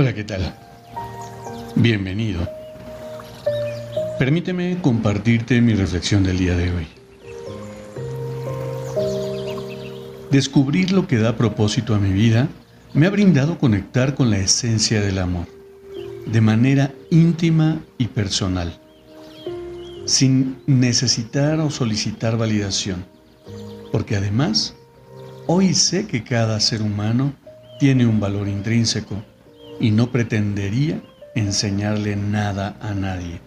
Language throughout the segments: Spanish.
Hola, ¿qué tal? Bienvenido. Permíteme compartirte mi reflexión del día de hoy. Descubrir lo que da propósito a mi vida me ha brindado conectar con la esencia del amor, de manera íntima y personal, sin necesitar o solicitar validación, porque además, hoy sé que cada ser humano tiene un valor intrínseco y no pretendería enseñarle nada a nadie.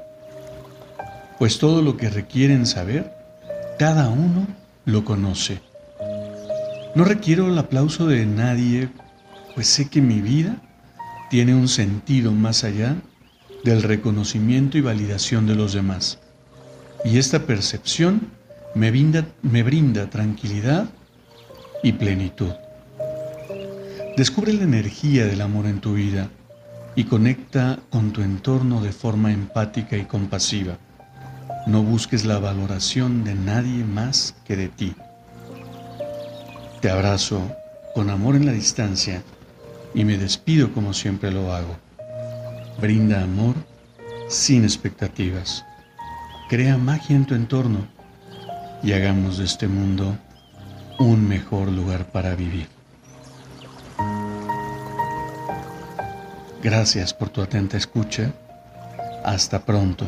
Pues todo lo que requieren saber, cada uno lo conoce. No requiero el aplauso de nadie, pues sé que mi vida tiene un sentido más allá del reconocimiento y validación de los demás. Y esta percepción me brinda, me brinda tranquilidad y plenitud. Descubre la energía del amor en tu vida y conecta con tu entorno de forma empática y compasiva. No busques la valoración de nadie más que de ti. Te abrazo con amor en la distancia y me despido como siempre lo hago. Brinda amor sin expectativas. Crea magia en tu entorno y hagamos de este mundo un mejor lugar para vivir. Gracias por tu atenta escucha. Hasta pronto.